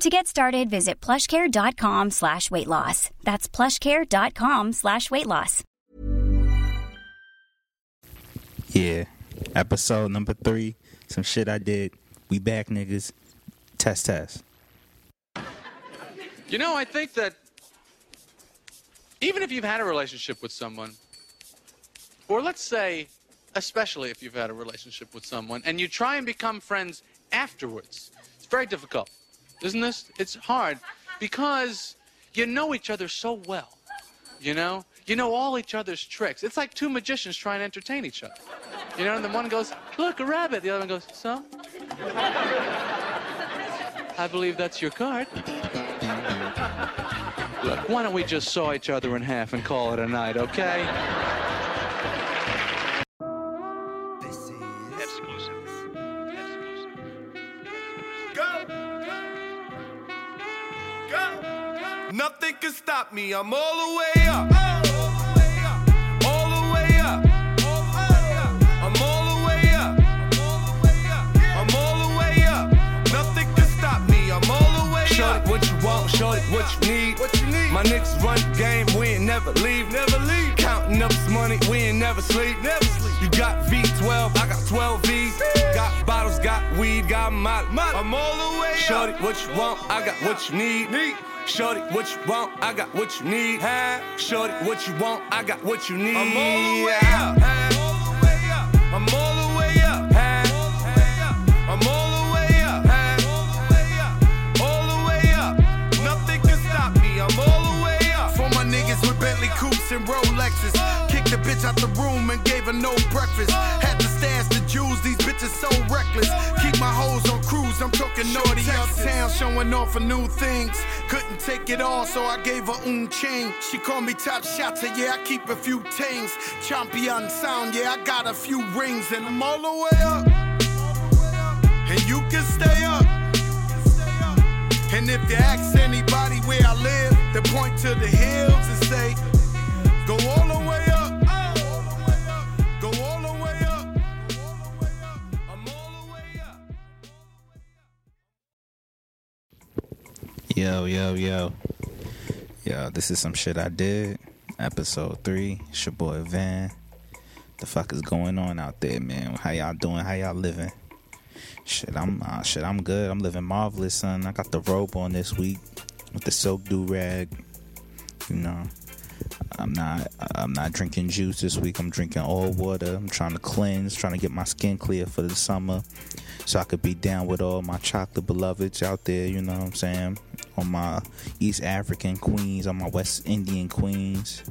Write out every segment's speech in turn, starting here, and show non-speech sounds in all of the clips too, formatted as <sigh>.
To get started, visit plushcare.com slash weight loss. That's plushcare.com slash weight loss. Yeah. Episode number three. Some shit I did. We back, niggas. Test, test. You know, I think that even if you've had a relationship with someone, or let's say, especially if you've had a relationship with someone, and you try and become friends afterwards, it's very difficult, isn't this? It's hard because you know each other so well. You know? You know all each other's tricks. It's like two magicians trying to entertain each other. You know, and the one goes, Look, a rabbit. The other one goes, So? I believe that's your card. Look, why don't we just saw each other in half and call it a night, okay? Me. I'm all the way up. what you want, shorty, what you need. What you need? My niggas run the game, we ain't never leave. Never leave. Counting up this money, we ain't never sleep. Never sleep. You got V12, I got 12 V's. Got bottles, got weed, got molly. I'm all the way Shorty, up. what you want, I got what you need. Need. Shorty, what you want, I got what you need. Huh? Shorty, what you want, I got what you need. I'm all the talking naughty uptown, showing off for new things. Couldn't take it all, so I gave her un chain. She called me top shotter, yeah, I keep a few things. Champion sound, yeah, I got a few rings, and I'm all the way up. And you can stay up. And if you ask anybody where I live, they point to the hills and say, Go all Yo, yo, yo. Yo, this is some shit I did. Episode three. It's your boy Van. The fuck is going on out there, man? How y'all doing? How y'all living? Shit, I'm uh, shit. I'm good. I'm living marvelous, son. I got the robe on this week with the silk do rag. You know, I'm not. I'm not drinking juice this week. I'm drinking all water. I'm trying to cleanse, trying to get my skin clear for the summer, so I could be down with all my chocolate beloveds out there. You know what I'm saying? On my East African queens, on my West Indian queens,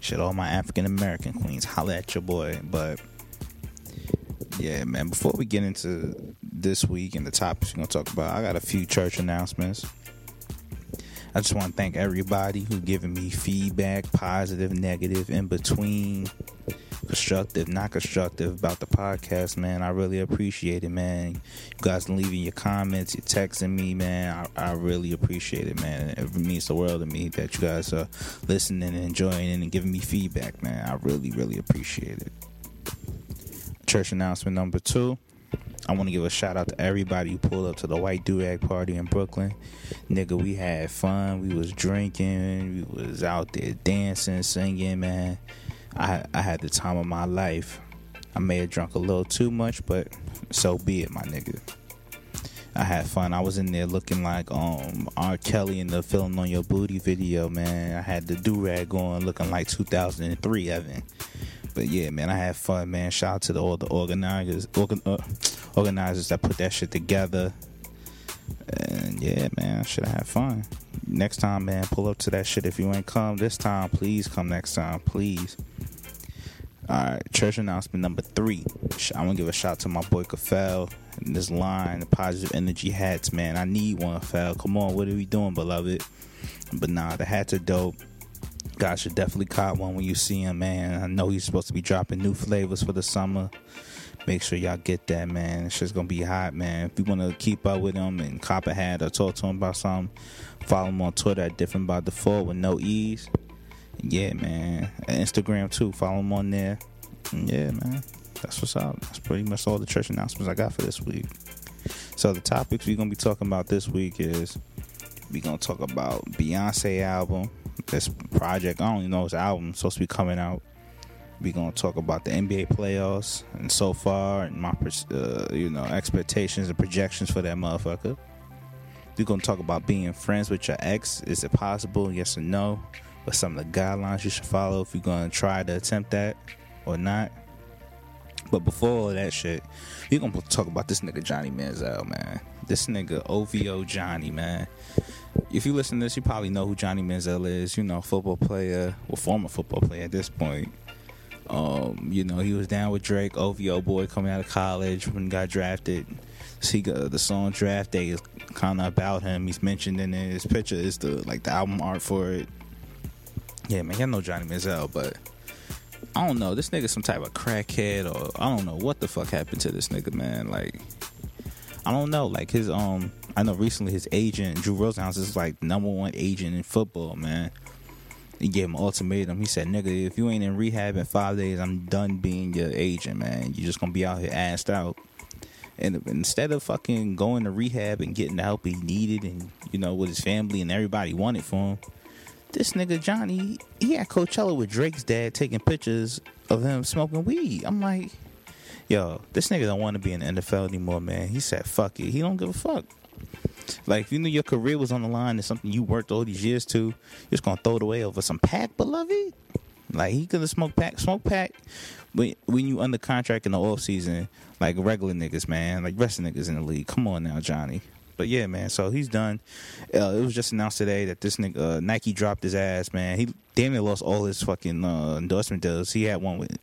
shit, all my African American queens. Holla at your boy, but. Yeah, man. Before we get into this week and the topics we're gonna talk about, I got a few church announcements. I just want to thank everybody who giving me feedback, positive, negative, in between, constructive, not constructive about the podcast, man. I really appreciate it, man. You guys leaving your comments, you're texting me, man. I, I really appreciate it, man. It means the world to me that you guys are listening and enjoying and giving me feedback, man. I really, really appreciate it. Church announcement number two. I want to give a shout out to everybody who pulled up to the White Durag party in Brooklyn. Nigga, we had fun. We was drinking. We was out there dancing, singing, man. I I had the time of my life. I may have drunk a little too much, but so be it, my nigga. I had fun. I was in there looking like um R. Kelly in the "Feeling on Your Booty" video. Man, I had the do rag going, looking like 2003 Evan. But yeah, man, I had fun, man. Shout out to the, all the organizers, organ, uh, organizers that put that shit together. And yeah, man, should have had fun. Next time, man, pull up to that shit. If you ain't come this time, please come next time, please. All right, church announcement number three. I want to give a shout out to my boy Kafel and this line, the positive energy hats, man. I need one, Kafel. Come on, what are we doing, beloved? But nah, the hats are dope. Guys should definitely cop one when you see him, man. I know he's supposed to be dropping new flavors for the summer. Make sure y'all get that, man. It's just gonna be hot, man. If you wanna keep up with him and cop a hat or talk to him about something, follow him on Twitter at different by default with no ease. Yeah, man. Instagram too. Follow him on there. Yeah, man. That's what's up. That's pretty much all the church announcements I got for this week. So the topics we're gonna be talking about this week is we're gonna talk about Beyonce album this project. I don't even know his album supposed to be coming out. We're gonna talk about the NBA playoffs and so far, and my uh, you know expectations and projections for that motherfucker. We're gonna talk about being friends with your ex. Is it possible? Yes or no? What some of the guidelines you should follow if you're gonna try to attempt that or not. But before all that shit, we're gonna talk about this nigga Johnny Manziel, man. This nigga OVO Johnny, man if you listen to this, you probably know who Johnny Manziel is. You know, football player, well, former football player at this point. Um, you know, he was down with Drake, OVO boy, coming out of college when he got drafted. See, the song "Draft Day" is kind of about him. He's mentioned in his picture. Is the like the album art for it. Yeah, man, y'all know Johnny Manziel, but I don't know. This nigga some type of crackhead, or I don't know what the fuck happened to this nigga, man. Like, I don't know. Like his um I know recently his agent Drew Rosenhaus is like number one agent in football, man. He gave him ultimatum. He said, "Nigga, if you ain't in rehab in five days, I'm done being your agent, man. You're just gonna be out here assed out." And instead of fucking going to rehab and getting the help he needed, and you know what his family and everybody wanted for him, this nigga Johnny, he had Coachella with Drake's dad taking pictures of him smoking weed. I'm like, yo, this nigga don't want to be in the NFL anymore, man. He said, fuck it. He don't give a fuck. Like if you knew your career was on the line and something you worked all these years to, you're just gonna throw it away over some pack, beloved. Like he could have smoke pack, smoke pack. When when you under contract in the off season, like regular niggas, man, like rest niggas in the league. Come on now, Johnny. But yeah, man. So he's done. Uh, it was just announced today that this nigga uh, Nike dropped his ass, man. He damn near lost all his fucking uh, endorsement deals. He had one with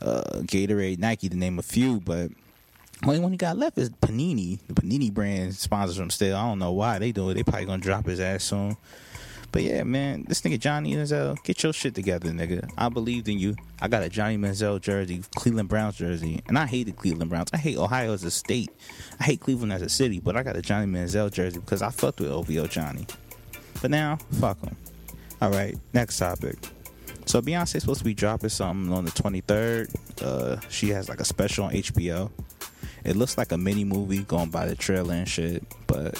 uh, Gatorade, Nike, to name a few, but only one he got left is Panini. The Panini brand sponsors him still. I don't know why they do it. They probably gonna drop his ass soon. But yeah, man, this nigga Johnny Manziel, get your shit together, nigga. I believed in you. I got a Johnny Manziel jersey, Cleveland Browns jersey, and I hated Cleveland Browns. I hate Ohio as a state. I hate Cleveland as a city, but I got a Johnny Manziel jersey because I fucked with OVO Johnny. But now, fuck him. All right, next topic. So Beyonce's supposed to be dropping something on the 23rd. Uh, she has like a special on HBO. It looks like a mini movie going by the trailer and shit, but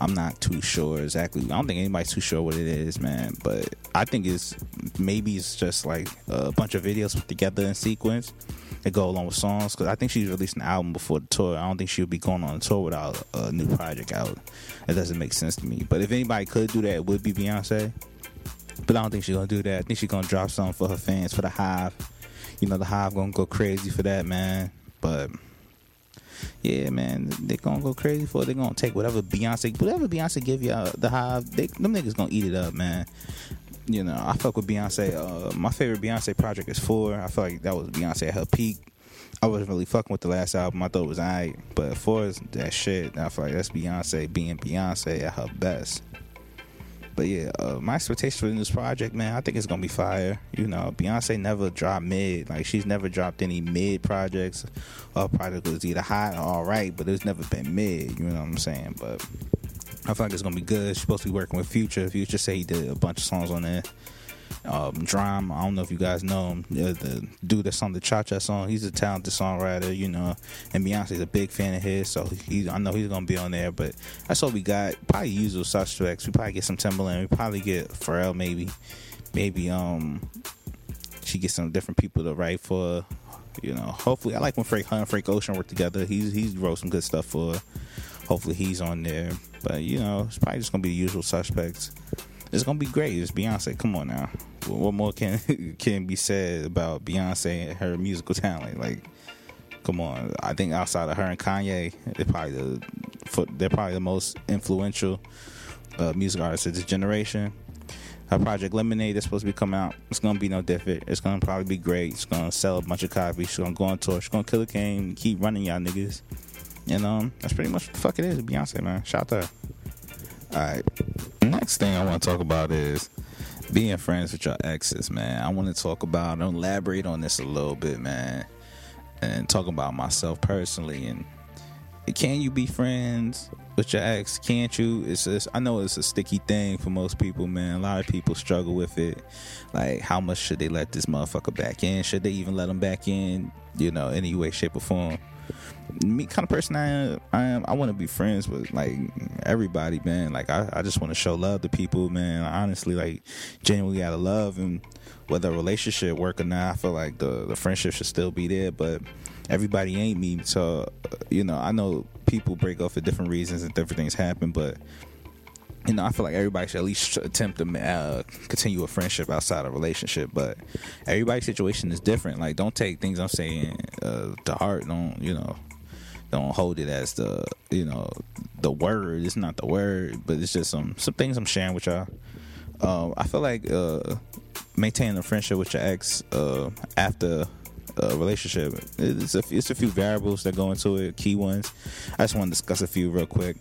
I'm not too sure exactly. I don't think anybody's too sure what it is, man. But I think it's maybe it's just like a bunch of videos put together in sequence that go along with songs. Because I think she's released an album before the tour. I don't think she would be going on a tour without a new project out. It doesn't make sense to me. But if anybody could do that, it would be Beyonce. But I don't think she's gonna do that. I think she's gonna drop something for her fans for the Hive. You know, the Hive gonna go crazy for that, man. But yeah, man, they gonna go crazy for it. They gonna take whatever Beyonce, whatever Beyonce give you the hive. They, them niggas gonna eat it up, man. You know, I fuck with Beyonce. Uh, my favorite Beyonce project is Four. I feel like that was Beyonce at her peak. I wasn't really fucking with the last album. I thought it was alright, but Four is that shit. I feel like that's Beyonce being Beyonce at her best. But yeah, uh, my expectations for this project, man, I think it's gonna be fire. You know, Beyonce never dropped mid. Like she's never dropped any mid projects. Her project was either hot or all right, but it's never been mid. You know what I'm saying? But I feel like it's gonna be good. She's supposed to be working with Future. Future say he did a bunch of songs on there um. I don't know if you guys know him. The, the dude that's on the Cha Cha song. He's a talented songwriter, you know. And Beyonce's a big fan of his, so I know he's gonna be on there. But that's all we got. Probably usual suspects. We probably get some Timbaland. We probably get Pharrell, maybe. Maybe um, she gets some different people to write for. You know, hopefully, I like when Frank Hunt and Frank Ocean work together. He's he's wrote some good stuff for Hopefully he's on there. But you know, it's probably just gonna be the usual suspects. It's gonna be great. It's Beyonce. Come on now. What more can <laughs> can be said about Beyonce and her musical talent? Like, come on. I think outside of her and Kanye, they're probably the they're probably the most influential uh, music artists of this generation. Her project Lemonade is supposed to be coming out. It's gonna be no different. It's gonna probably be great. It's gonna sell a bunch of copies. She's gonna go on tour. She's gonna kill a game. Keep running y'all niggas. And um, that's pretty much what the fuck it is. Beyonce, man. Shout out to her. All right. Next thing I want to talk about is being friends with your exes, man. I want to talk about, elaborate on this a little bit, man, and talk about myself personally. And can you be friends with your ex? Can't you? It's just, I know it's a sticky thing for most people, man. A lot of people struggle with it. Like, how much should they let this motherfucker back in? Should they even let him back in? You know, any way, shape, or form me kind of person I am. I am. I want to be friends with like everybody, man. Like I, I just want to show love to people, man. Honestly, like genuinely out of love, and whether a relationship work or not, I feel like the the friendship should still be there. But everybody ain't me, so uh, you know, I know people break up for different reasons and different things happen, but you know, I feel like everybody should at least attempt to uh, continue a friendship outside of a relationship. But everybody's situation is different. Like, don't take things I'm saying uh, to heart. Don't you know? Don't hold it as the you know the word. It's not the word, but it's just some some things I'm sharing with y'all. Um, I feel like uh, maintaining a friendship with your ex uh, after a relationship, it's a, it's a few variables that go into it, key ones. I just want to discuss a few real quick.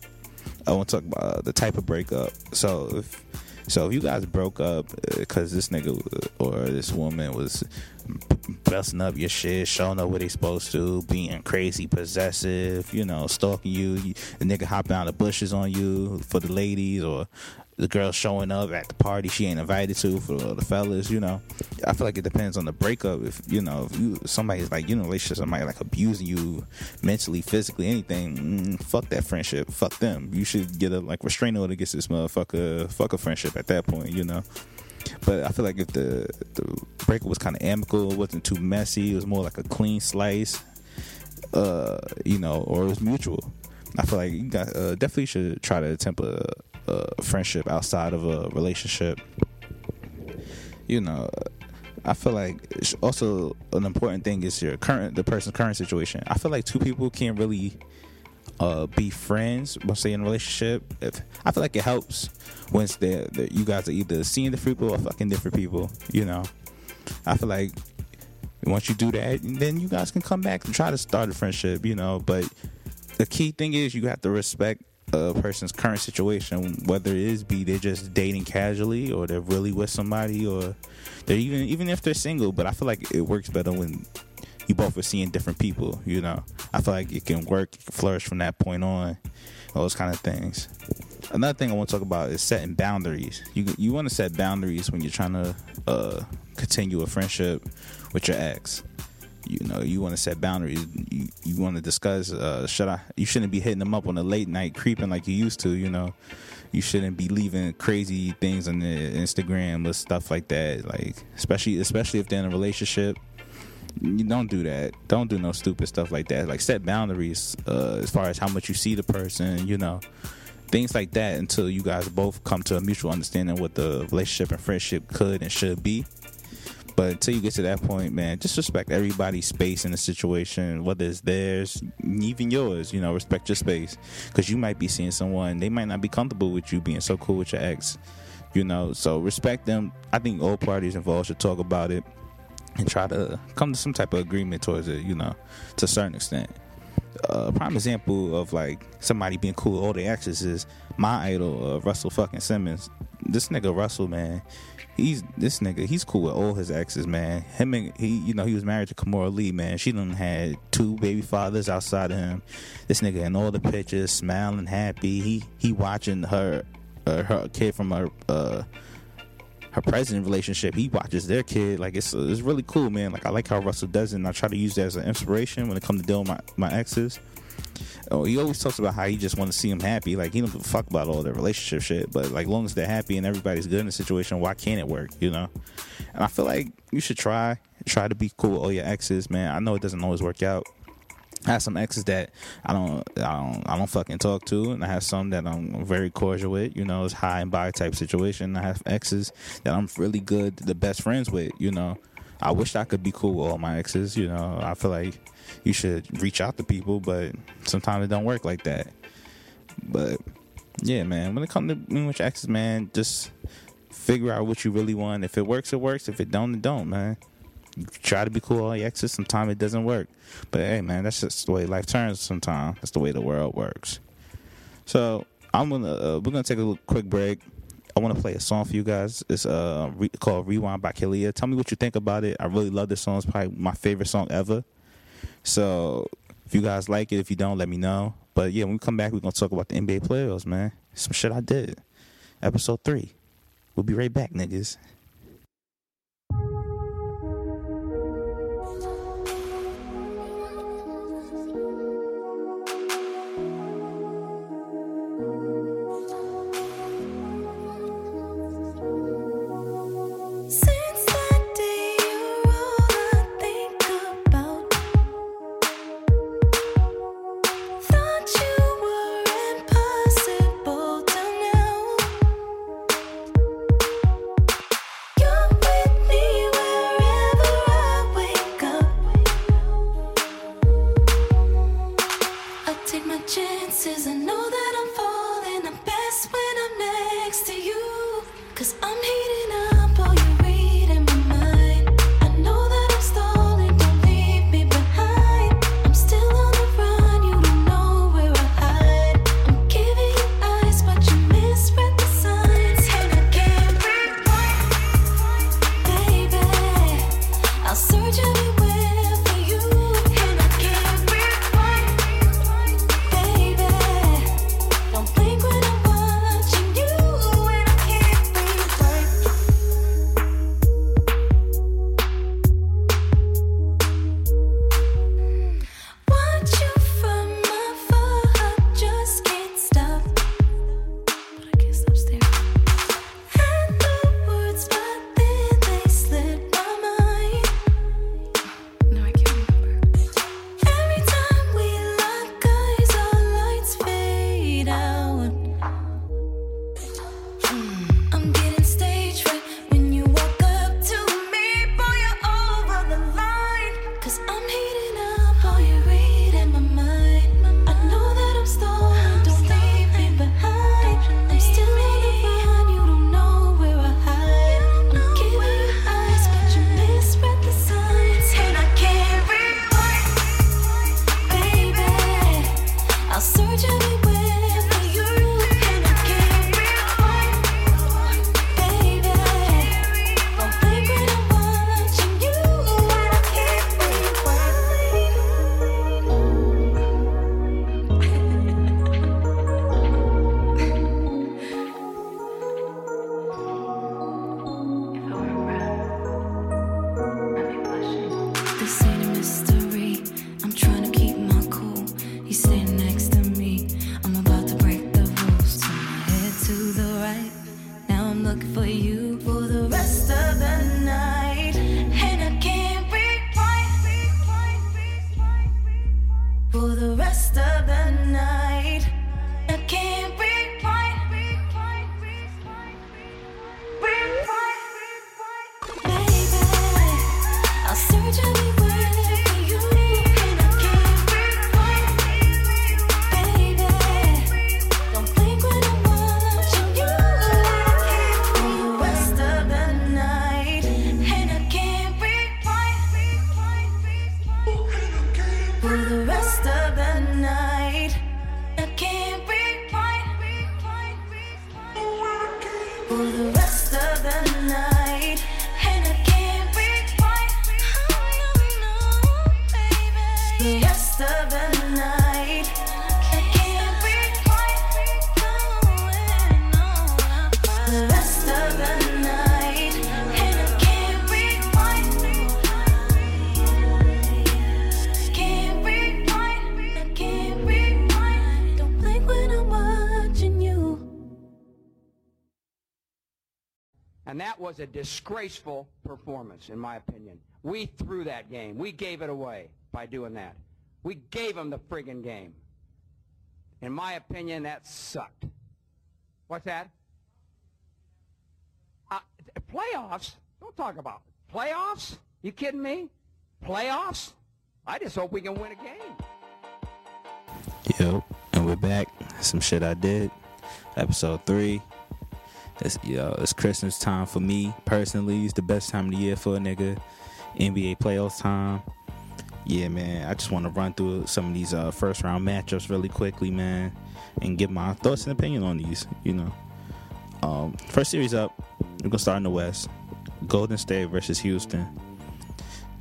I want to talk about uh, the type of breakup. So if so, if you guys broke up because this nigga or this woman was busting up your shit, showing up what they supposed to, being crazy possessive, you know, stalking you, the nigga hopping out the bushes on you for the ladies, or the girl showing up at the party she ain't invited to for the fellas, you know. I feel like it depends on the breakup. If you know, if you somebody's like you know, relationship, somebody like abusing you mentally, physically, anything, mm, fuck that friendship. Fuck them. You should get a like restraining order against this motherfucker. Fuck a friendship at that point, you know. But I feel like if the the breakup was kind of amicable, it wasn't too messy, it was more like a clean slice, uh, you know, or it was mutual. I feel like you got uh, definitely should try to attempt a, a friendship outside of a relationship. You know, I feel like it's also an important thing is your current the person's current situation. I feel like two people can't really uh, be friends once they in a relationship. If I feel like it helps once they you guys are either seeing different people or fucking different people. You know, I feel like once you do that, then you guys can come back and try to start a friendship. You know, but the key thing is you have to respect a person's current situation, whether it is be they're just dating casually or they're really with somebody or they're even even if they're single. But I feel like it works better when you both are seeing different people. You know, I feel like it can work, it can flourish from that point on. Those kind of things. Another thing I want to talk about is setting boundaries. You you want to set boundaries when you're trying to uh, continue a friendship with your ex. You know, you want to set boundaries. You, you want to discuss. Uh, should I? You shouldn't be hitting them up on a late night creeping like you used to. You know, you shouldn't be leaving crazy things on the Instagram or stuff like that. Like especially especially if they're in a relationship you don't do that. Don't do no stupid stuff like that. Like set boundaries uh, as far as how much you see the person, you know, things like that until you guys both come to a mutual understanding what the relationship and friendship could and should be. But until you get to that point, man, just respect everybody's space in the situation, whether it's theirs, even yours. You know, respect your space because you might be seeing someone they might not be comfortable with you being so cool with your ex. You know, so respect them. I think all parties involved should talk about it and try to come to some type of agreement towards it, you know, to a certain extent. A prime example of like somebody being cool with all their exes is my idol, uh, Russell fucking Simmons. This nigga Russell, man, he's this nigga. He's cool with all his exes, man. Him and he, you know, he was married to Kimora Lee, man. She done had two baby fathers outside of him. This nigga in all the pictures, smiling, happy. He he watching her, uh, her kid from her. Uh, her present relationship, he watches their kid. Like it's it's really cool, man. Like I like how Russell does it, and I try to use that as an inspiration when it comes to dealing with my, my exes oh, he always talks about how he just want to see them happy. Like he don't give a fuck about all the relationship shit. But like, long as they're happy and everybody's good in the situation, why can't it work? You know? And I feel like you should try, try to be cool with all your exes, man. I know it doesn't always work out. I have some exes that I don't, I don't, I don't fucking talk to, and I have some that I'm very cordial with. You know, it's high and by type situation. I have exes that I'm really good, the best friends with. You know, I wish I could be cool with all my exes. You know, I feel like you should reach out to people, but sometimes it don't work like that. But yeah, man, when it comes to being with your exes, man, just figure out what you really want. If it works, it works. If it don't, it don't, man. Try to be cool with all your exes. Sometimes it doesn't work, but hey, man, that's just the way life turns. Sometimes that's the way the world works. So I'm gonna uh, we're gonna take a quick break. I want to play a song for you guys. It's uh, re- called Rewind by Kalia. Tell me what you think about it. I really love this song. It's probably my favorite song ever. So if you guys like it, if you don't, let me know. But yeah, when we come back, we're going to talk about the NBA playoffs, man. Some shit I did. Episode 3. We'll be right back, niggas. And that was a disgraceful performance, in my opinion. We threw that game. We gave it away by doing that. We gave them the friggin' game. In my opinion, that sucked. What's that? Uh, playoffs? Don't talk about it. playoffs. You kidding me? Playoffs? I just hope we can win a game. Yep, and we're back. Some shit I did. Episode three. It's yo, it's Christmas time for me personally. It's the best time of the year for a nigga. NBA playoffs time. Yeah, man. I just want to run through some of these uh, first round matchups really quickly, man, and give my thoughts and opinion on these. You know, um, first series up. We're gonna start in the West. Golden State versus Houston.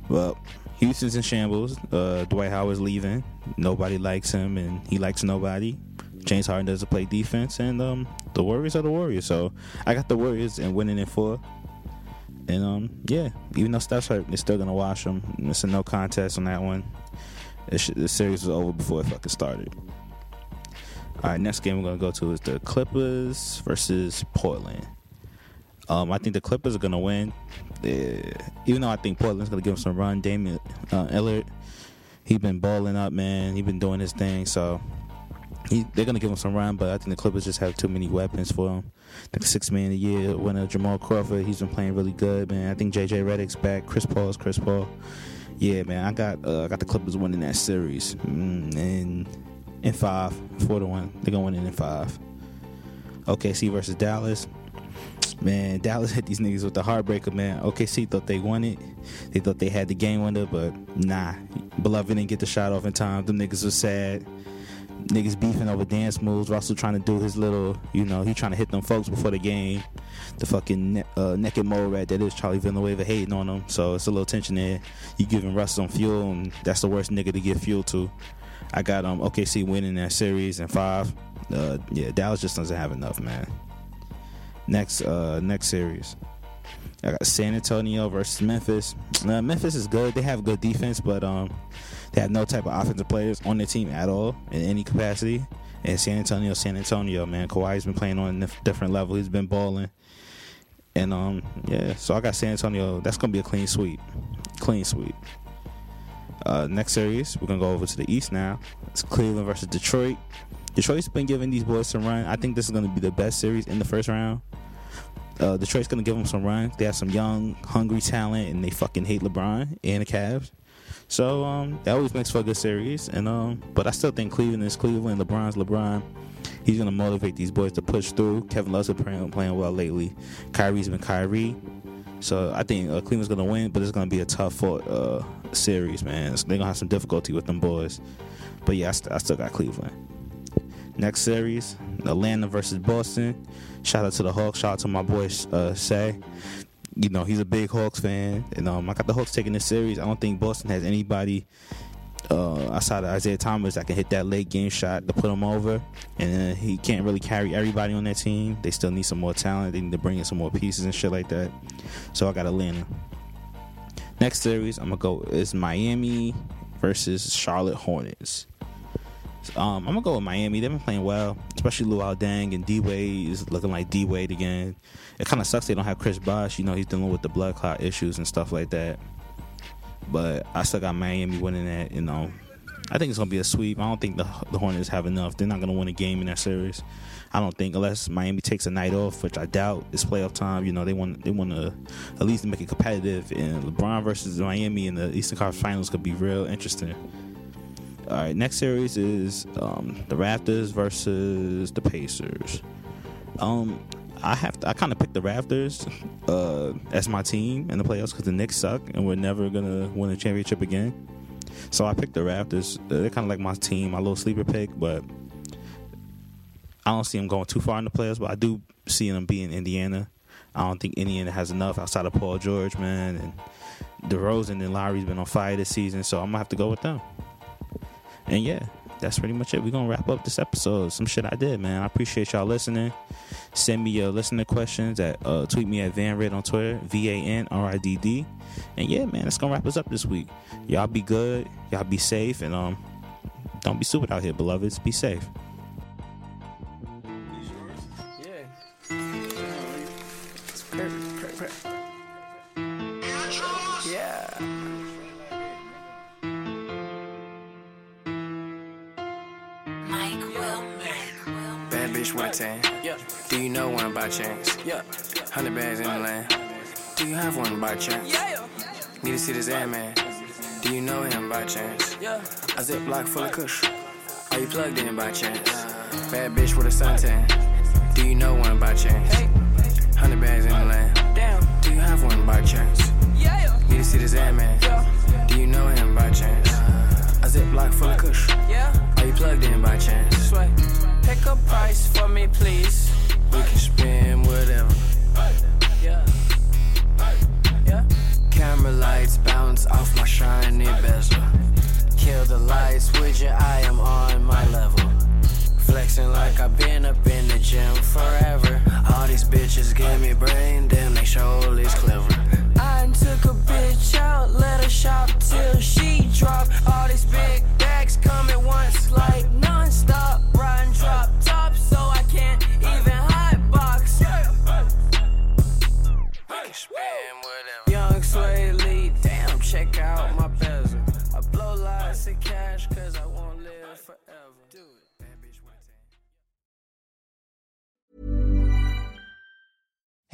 Well, Houston's in shambles. Uh, Dwight Howard's leaving. Nobody likes him, and he likes nobody. James Harden doesn't play defense, and um, the Warriors are the Warriors. So I got the Warriors and winning in four. And um, yeah, even though Steph's hurt, they're still gonna wash them. It's a no contest on that one. The series was over before it fucking started. All right, next game we're gonna go to is the Clippers versus Portland. Um, I think the Clippers are gonna win. Yeah, even though I think Portland's gonna give them some run. Damian uh, Lillard, he been balling up, man. He been doing his thing, so he, they're gonna give him some run. But I think the Clippers just have too many weapons for him. The six man a year winner Jamal Crawford, he's been playing really good, man. I think JJ Redick's back. Chris Paul's Chris Paul. Yeah, man. I got uh, I got the Clippers winning that series, mm, and in five, four to one. They're gonna win it in five. OKC versus Dallas. Man, <laughs> Dallas hit these niggas with the heartbreaker, man. OKC thought they won it. They thought they had the game winner, but nah. Beloved didn't get the shot off in time. Them niggas was sad. Niggas beefing over dance moves. Russell trying to do his little, you know, he trying to hit them folks before the game. The fucking ne- uh, naked mole rat that is Charlie Villanueva hating on him. So it's a little tension there. You giving Russ some fuel, and that's the worst nigga to give fuel to. I got um OKC winning that series in five. Uh, yeah, Dallas just doesn't have enough, man. Next, uh, next series. I got San Antonio versus Memphis. Uh, Memphis is good. They have good defense, but um, they have no type of offensive players on their team at all in any capacity. And San Antonio, San Antonio, man. Kawhi's been playing on a different level. He's been balling. And um, yeah, so I got San Antonio. That's gonna be a clean sweep. Clean sweep. Uh, next series, we're gonna go over to the East now. It's Cleveland versus Detroit. Detroit's been giving these boys some run. I think this is gonna be the best series in the first round. Uh, Detroit's gonna give them some run. They have some young, hungry talent, and they fucking hate LeBron and the Cavs. So um, that always makes for a good series. And um, but I still think Cleveland is Cleveland. LeBron's LeBron. He's gonna motivate these boys to push through. Kevin Love's been playing, well lately. Kyrie's been Kyrie. So I think uh, Cleveland's gonna win, but it's gonna be a tough fought uh, series, man. They're gonna have some difficulty with them boys. But yeah, I, st- I still got Cleveland. Next series, Atlanta versus Boston. Shout out to the Hawks. Shout out to my boy uh, Shay. You know he's a big Hawks fan, and um, I got the Hawks taking this series. I don't think Boston has anybody uh, outside of Isaiah Thomas that can hit that late game shot to put him over, and uh, he can't really carry everybody on their team. They still need some more talent. They need to bring in some more pieces and shit like that. So I got Atlanta. Next series, I'm gonna go is Miami versus Charlotte Hornets. Um, I'm gonna go with Miami. They've been playing well, especially Luol Deng and D Wade is looking like D Wade again. It kind of sucks they don't have Chris Bosh. You know he's dealing with the blood clot issues and stuff like that. But I still got Miami winning that. You know, I think it's gonna be a sweep. I don't think the the Hornets have enough. They're not gonna win a game in that series. I don't think unless Miami takes a night off, which I doubt. It's playoff time. You know they want they want to at least make it competitive. And LeBron versus Miami in the Eastern Conference Finals could be real interesting. All right, next series is um, the Raptors versus the Pacers. Um, I have to, I kind of picked the Raptors uh, as my team in the playoffs because the Knicks suck and we're never gonna win a championship again. So I picked the Raptors. They're kind of like my team, my little sleeper pick, but I don't see them going too far in the playoffs. But I do see them being Indiana. I don't think Indiana has enough outside of Paul George, man, and DeRozan and Lowry's been on fire this season, so I'm gonna have to go with them. And yeah, that's pretty much it. We're gonna wrap up this episode. Some shit I did, man. I appreciate y'all listening. Send me your listener questions at uh, tweet me at VanRidd on Twitter, V A N R I D D. And yeah, man, that's gonna wrap us up this week. Y'all be good, y'all be safe, and um, don't be stupid out here, beloveds. Be safe. Bitch with a tan. Yeah. Do you know one by chance? Yeah. Hundred bags in the land. Do you have one by chance? Yeah. Need to see this man. Do you know him by chance? Yeah. A ziplock full of kush. Are you plugged in by chance? Bad bitch with a suntan. Do you know one by chance? Hundred bags in the land. Damn. Do you have one by chance? Yeah. Need to see this air man. Do you know him by chance? A ziplock full of kush. Yeah. Are you plugged in by chance? Pick a price for me, please. We can spend whatever. Yeah. Yeah. Camera lights bounce off my shiny bezel. Kill the lights with your I am on my level. Flexing like I've been up in the gym forever. All these bitches give me brain,